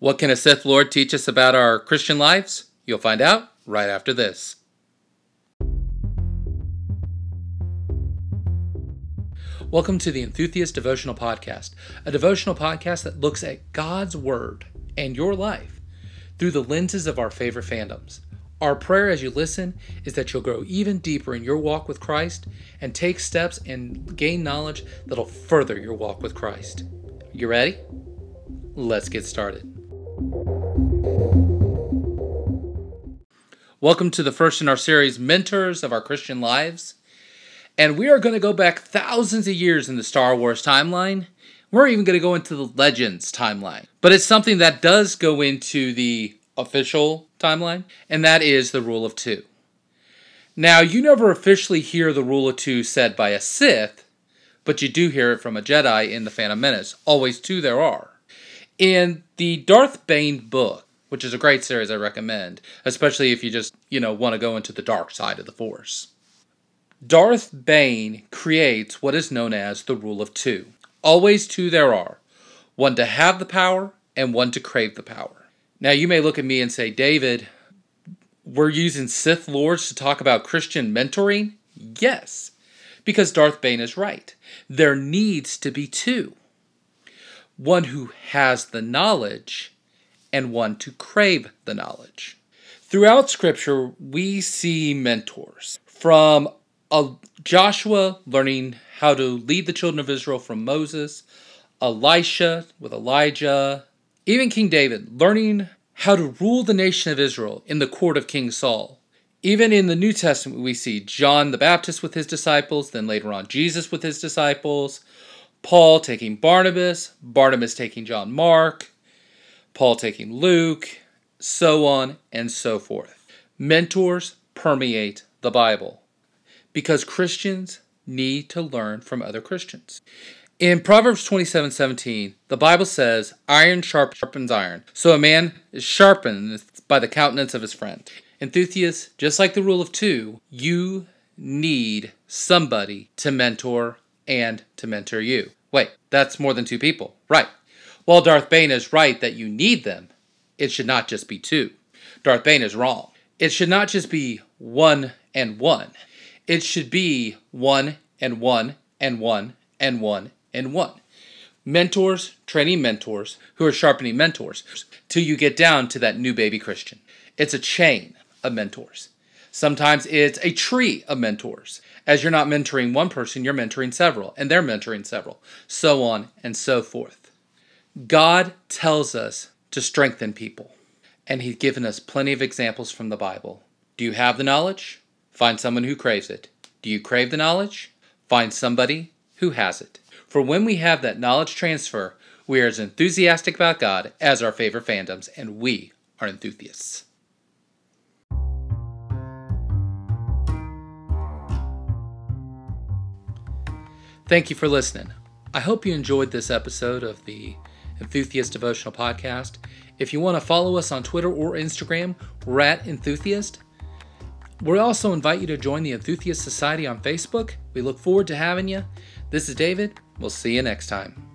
What can a Sith Lord teach us about our Christian lives? You'll find out right after this. Welcome to the Enthusiast Devotional Podcast, a devotional podcast that looks at God's Word and your life through the lenses of our favorite fandoms. Our prayer as you listen is that you'll grow even deeper in your walk with Christ and take steps and gain knowledge that'll further your walk with Christ. You ready? Let's get started. Welcome to the first in our series, Mentors of Our Christian Lives. And we are going to go back thousands of years in the Star Wars timeline. We're even going to go into the Legends timeline. But it's something that does go into the official timeline, and that is the rule of two. Now, you never officially hear the rule of two said by a Sith, but you do hear it from a Jedi in The Phantom Menace. Always two there are. In the Darth Bane book, which is a great series I recommend, especially if you just, you know, want to go into the dark side of the Force. Darth Bane creates what is known as the rule of two. Always two there are one to have the power and one to crave the power. Now, you may look at me and say, David, we're using Sith Lords to talk about Christian mentoring? Yes, because Darth Bane is right. There needs to be two one who has the knowledge and one to crave the knowledge. Throughout Scripture, we see mentors from uh, Joshua learning how to lead the children of Israel from Moses, Elisha with Elijah, even King David learning how to rule the nation of Israel in the court of King Saul. Even in the New Testament, we see John the Baptist with his disciples, then later on Jesus with his disciples, Paul taking Barnabas, Barnabas taking John Mark, Paul taking Luke, so on and so forth. Mentors permeate the Bible because Christians need to learn from other Christians. In Proverbs 27 17, the Bible says, Iron sharpens iron. So a man is sharpened by the countenance of his friend. Enthusiasts, just like the rule of two, you need somebody to mentor and to mentor you. Wait, that's more than two people. Right. While Darth Bane is right that you need them, it should not just be two. Darth Bane is wrong. It should not just be one and one. It should be one and one and one and one and one. Mentors training mentors who are sharpening mentors till you get down to that new baby Christian. It's a chain of mentors. Sometimes it's a tree of mentors. As you're not mentoring one person, you're mentoring several, and they're mentoring several, so on and so forth. God tells us to strengthen people, and He's given us plenty of examples from the Bible. Do you have the knowledge? Find someone who craves it. Do you crave the knowledge? Find somebody who has it. For when we have that knowledge transfer, we are as enthusiastic about God as our favorite fandoms, and we are enthusiasts. Thank you for listening. I hope you enjoyed this episode of the Enthusiast Devotional Podcast. If you want to follow us on Twitter or Instagram, we're at Enthusiast. We also invite you to join the Enthusiast Society on Facebook. We look forward to having you. This is David. We'll see you next time.